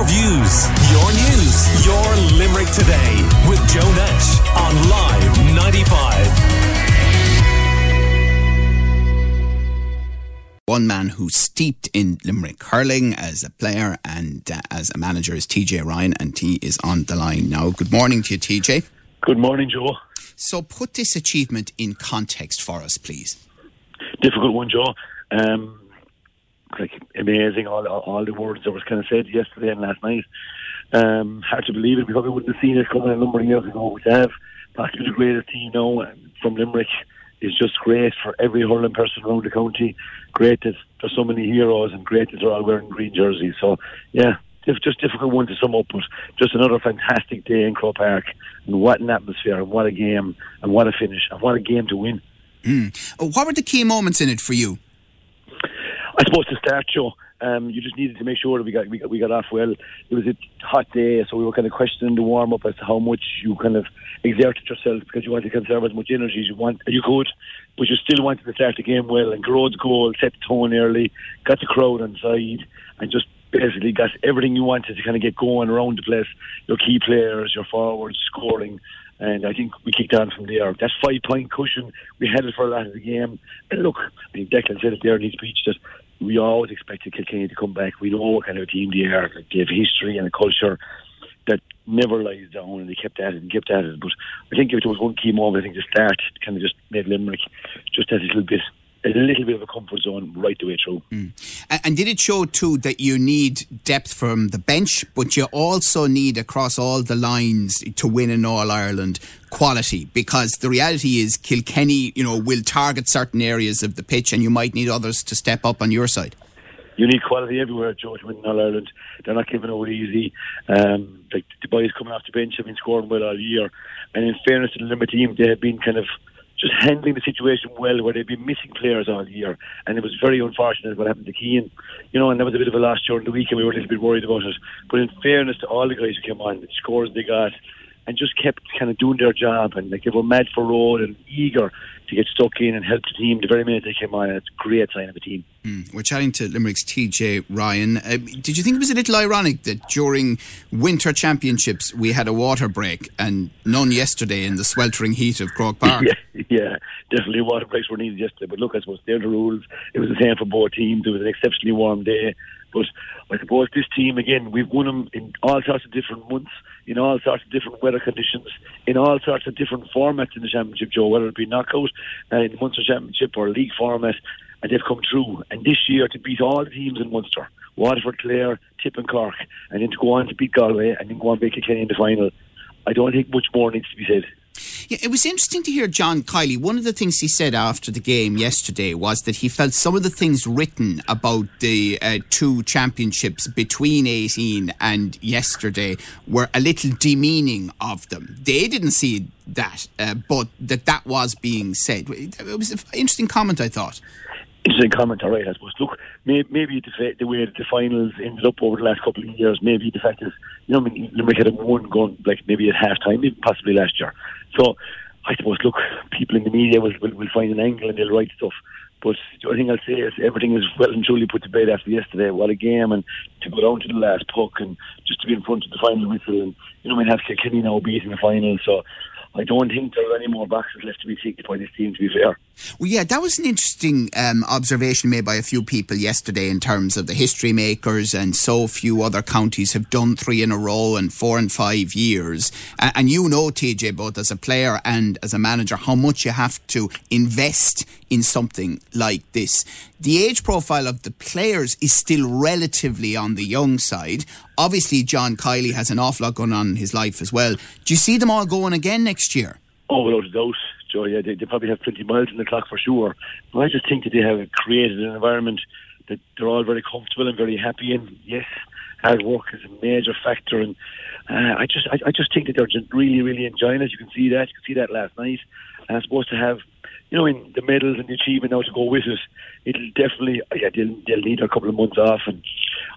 Your views, your news, your Limerick today with Joe Nash on Live 95. One man who's steeped in Limerick hurling as a player and uh, as a manager is TJ Ryan, and he is on the line now. Good morning to you, TJ. Good morning, Joe. So, put this achievement in context for us, please. Difficult one, Joe. Um, like amazing, all, all the words that was kind of said yesterday and last night. Um, hard to believe it. We probably wouldn't have seen it coming a number of years ago. We have possibly the greatest team now from Limerick. is just great for every hurling person around the county. Great that there's so many heroes and great that they're all wearing green jerseys. So yeah, it's just difficult one to sum up, but just another fantastic day in Croke Park. And what an atmosphere, and what a game, and what a finish, and what a game to win. Mm. What were the key moments in it for you? I suppose to start, Joe, um, you just needed to make sure that we got, we got we got off well. It was a hot day, so we were kind of questioning the warm up as to how much you kind of exerted yourself because you wanted to conserve as much energy as you want you could, but you still wanted to start the game well. And Gearóid's goal set the tone early, got the crowd on side, and just basically got everything you wanted to kind of get going around the place. Your key players, your forwards, scoring. And I think we kicked on from there. That five point cushion, we had it for a lot of the game. And look, I think Declan said it there in his speech that we always expected Kilkenny to come back. We know what kind of team they are. They have history and a culture that never lies down, and they kept at it and kept at it. But I think if there was one key moment, I think the start kind of just made Limerick just a little bit a little bit of a comfort zone right the way through. Mm. And, and, did it show too that you need depth from the bench, but you also need across all the lines to win in All Ireland quality? Because the reality is Kilkenny, you know, will target certain areas of the pitch, and you might need others to step up on your side. You need quality everywhere, Joe, to win in All Ireland. They're not giving away easy. Um, like the boys coming off the bench have been scoring well all year, and in fairness to the Limerick team, they have been kind of just handling the situation well where they've been missing players all year. And it was very unfortunate what happened to Keane. You know, and that was a bit of a loss during the week and we were a little bit worried about it. But in fairness to all the guys who came on, the scores they got, and just kept kind of doing their job and like they were mad for road and eager to get stuck in and help the team the very minute they came on. It's a great sign of a team. Mm. We're chatting to Limerick's TJ Ryan. Uh, did you think it was a little ironic that during winter championships we had a water break and none yesterday in the sweltering heat of Croke Park? yeah, yeah, definitely water breaks were needed yesterday. But look, I suppose they're the rules. It was the same for both teams. It was an exceptionally warm day. But I suppose this team, again, we've won them in all sorts of different months, in all sorts of different weather conditions, in all sorts of different formats in the Championship, Joe, whether it be knockout uh, in the Munster Championship or league format, and they've come through. And this year, to beat all the teams in Munster, Waterford, Clare, Tip and Cork, and then to go on to beat Galway and then go on to beat Kilkenny in the final, I don't think much more needs to be said. Yeah, it was interesting to hear John Kiely. One of the things he said after the game yesterday was that he felt some of the things written about the uh, two championships between 18 and yesterday were a little demeaning of them. They didn't see that, uh, but that that was being said. It was an interesting comment, I thought interesting comment, all right, I suppose. Look, maybe, maybe the, the way the finals ended up over the last couple of years, maybe the fact is, you know, I mean, Limerick had a one going, like, maybe at half time, even possibly last year. So, I suppose, look, people in the media will, will, will find an angle and they'll write stuff. But the thing I'll say is everything is well and truly put to bed after yesterday. What a game, and to go down to the last puck and just to be in front of the final whistle, and you know, I mean, have Kilkenny now beating the final. So I don't think there are any more boxes left to be ticked by this team, to be fair. Well, yeah, that was an interesting um, observation made by a few people yesterday in terms of the history makers, and so few other counties have done three in a row in four and five years. Uh, and you know, TJ, both as a player and as a manager, how much you have to invest in something like this. The age profile of the players is still relatively on the young side. Obviously, John Kiely has an awful lot going on in his life as well. Do you see them all going again next year? Oh, without a doubt. Joe, yeah, they, they probably have 20 miles in the clock for sure. But I just think that they have created an environment that they're all very comfortable and very happy in. Yes, hard work is a major factor, and uh, I just I, I just think that they're just really really enjoying it. You can see that. You can see that last night. And I'm supposed to have you know, in the medals and the achievement now to go with it, it'll definitely, yeah, they'll, they'll need a couple of months off. And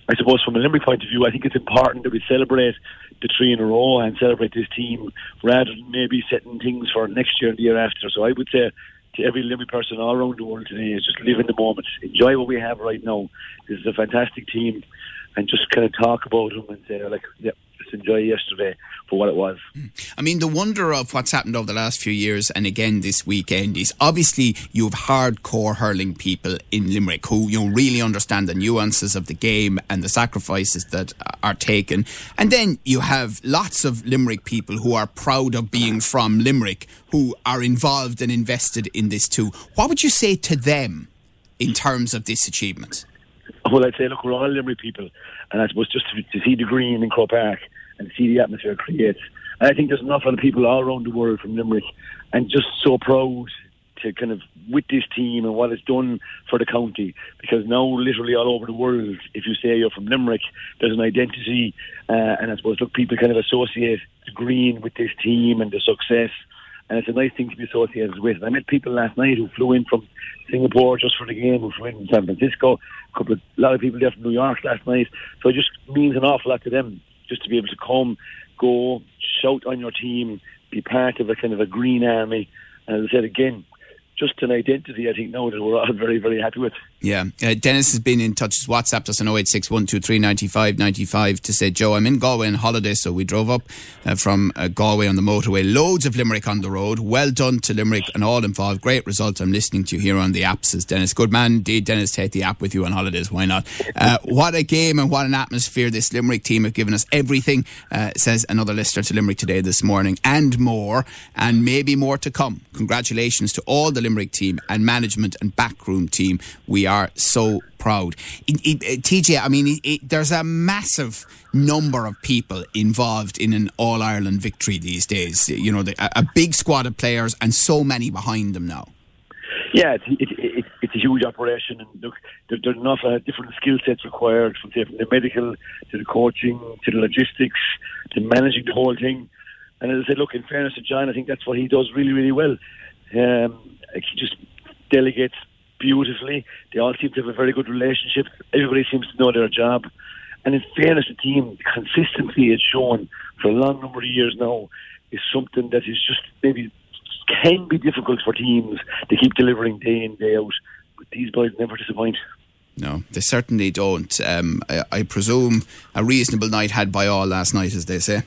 I suppose from a Limerick point of view, I think it's important that we celebrate the three in a row and celebrate this team rather than maybe setting things for next year and the year after. So I would say to every Limerick person all around the world today is just live in the moment. Enjoy what we have right now. This is a fantastic team, and just kind of talk about them and say, like, yeah, just enjoy yesterday for what it was. Hmm. I mean, the wonder of what's happened over the last few years and again this weekend is obviously you have hardcore hurling people in Limerick who you know really understand the nuances of the game and the sacrifices that are taken. And then you have lots of Limerick people who are proud of being from Limerick who are involved and invested in this too. What would you say to them in terms of this achievement? Well, I'd say, look, we're all Limerick people, and I suppose just to, to see the green in Croke Park and see the atmosphere it creates. And I think there's enough other people all around the world from Limerick, and just so proud to kind of with this team and what it's done for the county. Because now, literally all over the world, if you say you're from Limerick, there's an identity, uh, and I suppose look, people kind of associate green with this team and the success and it's a nice thing to be associated with. I met people last night who flew in from Singapore just for the game, who flew in from San Francisco. A couple of a lot of people there from New York last night. So it just means an awful lot to them just to be able to come, go, shout on your team, be part of a kind of a green army. And as I said again, just an identity, I think, now that we're all very, very happy with. Yeah. Uh, Dennis has been in touch. His WhatsApp us on 086 95 to say, Joe, I'm in Galway on holiday, so we drove up uh, from uh, Galway on the motorway. Loads of Limerick on the road. Well done to Limerick and all involved. Great result. I'm listening to you here on the app, says Dennis. Good man indeed, Dennis. Take the app with you on holidays. Why not? Uh, what a game and what an atmosphere this Limerick team have given us. Everything, uh, says another listener to Limerick today this morning, and more, and maybe more to come. Congratulations to all the Limerick team and management and backroom team. We are so proud. It, it, TJ, I mean, it, there's a massive number of people involved in an All Ireland victory these days. You know, the, a, big squad of players and so many behind them now. Yeah, it's, it, it's a huge operation, and look, there, there's enough uh, different skill sets required from, say, from the medical to the coaching to the logistics to managing the whole thing. And as I said, look, in fairness to John, I think that's what he does really, really well. Um, he just delegates beautifully. They all seem to have a very good relationship. Everybody seems to know their job. And in fairness, the team consistency has shown for a long number of years now is something that is just maybe can be difficult for teams to keep delivering day in day out. But these boys never disappoint. No, they certainly don't. Um, I, I, presume a reasonable night had by all last night, as they say.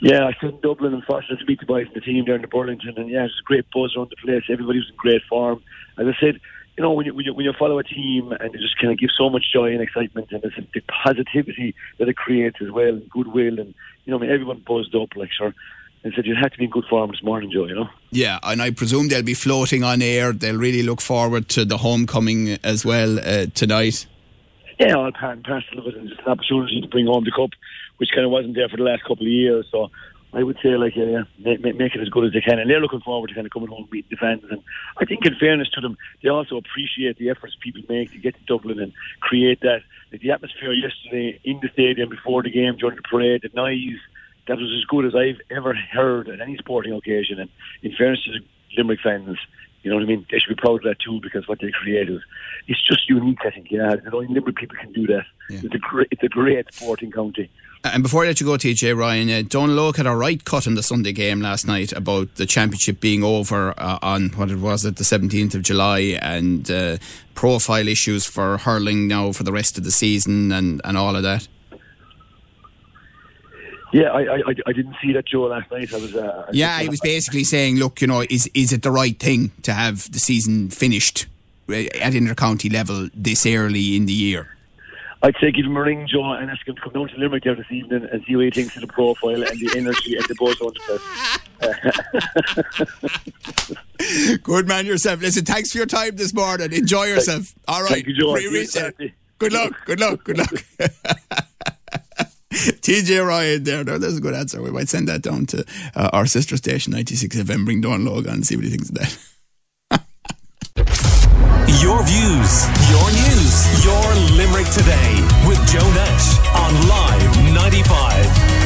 Yeah, I stood in Dublin and fortunate to meet the boys and the team there in the Burlington, and yeah, it was a great buzz around the place. Everybody was in great form. As I said, you know, when you, when you, when you follow a team and it just kind of gives so much joy and excitement and it's the positivity that it creates as well and goodwill and, you know, I mean, everyone buzzed up, like, sure. And said you had to be in good form this morning, Joe, you know? Yeah, and I presume they'll be floating on air. They'll really look forward to the homecoming as well uh, tonight. Yeah, all part and parcel of it and just an opportunity to bring home the cup, which kind of wasn't there for the last couple of years. So I would say, like, yeah, yeah make, make, it as good as they can. And they're looking forward to kind of coming home and meeting the fans. And I think, in fairness to them, they also appreciate the efforts people make to get to Dublin and create that. Like the atmosphere yesterday in the stadium before the game, during the parade, the noise, that was as good as I've ever heard at any sporting occasion. And in fairness to the Limerick fans, you know what I mean? They should be proud of that too because what they created, it's just unique. I think. Yeah, you know, Limerick people can do that. Yeah. It's a great, it's a great sporting county. And before I let you go, TJ Ryan, uh, Dónal Óg had a right cut in the Sunday game last night about the championship being over uh, on what it was at the 17th of July and uh, profile issues for hurling now for the rest of the season and, and all of that. Yeah, I, I, I didn't see that Joe last night. I was. Uh, yeah, he was basically saying, look, you know, is is it the right thing to have the season finished uh, at intercounty level this early in the year? I'd say give him a ring, Joe, and ask him to come down to Limerick there this evening and see what he thinks of the profile and the energy and the buzz on the Good man yourself. Listen, thanks for your time this morning. Enjoy yourself. All right. Thank you, Joe. Good luck. Good luck. Good luck. TJ Ryan there. there's That's a good answer. We might send that down to uh, our sister station, 96 FM. Bring Dónal Óg and see what he thinks of that. your views, your news, your Limerick today with Joe Nash on Live 95.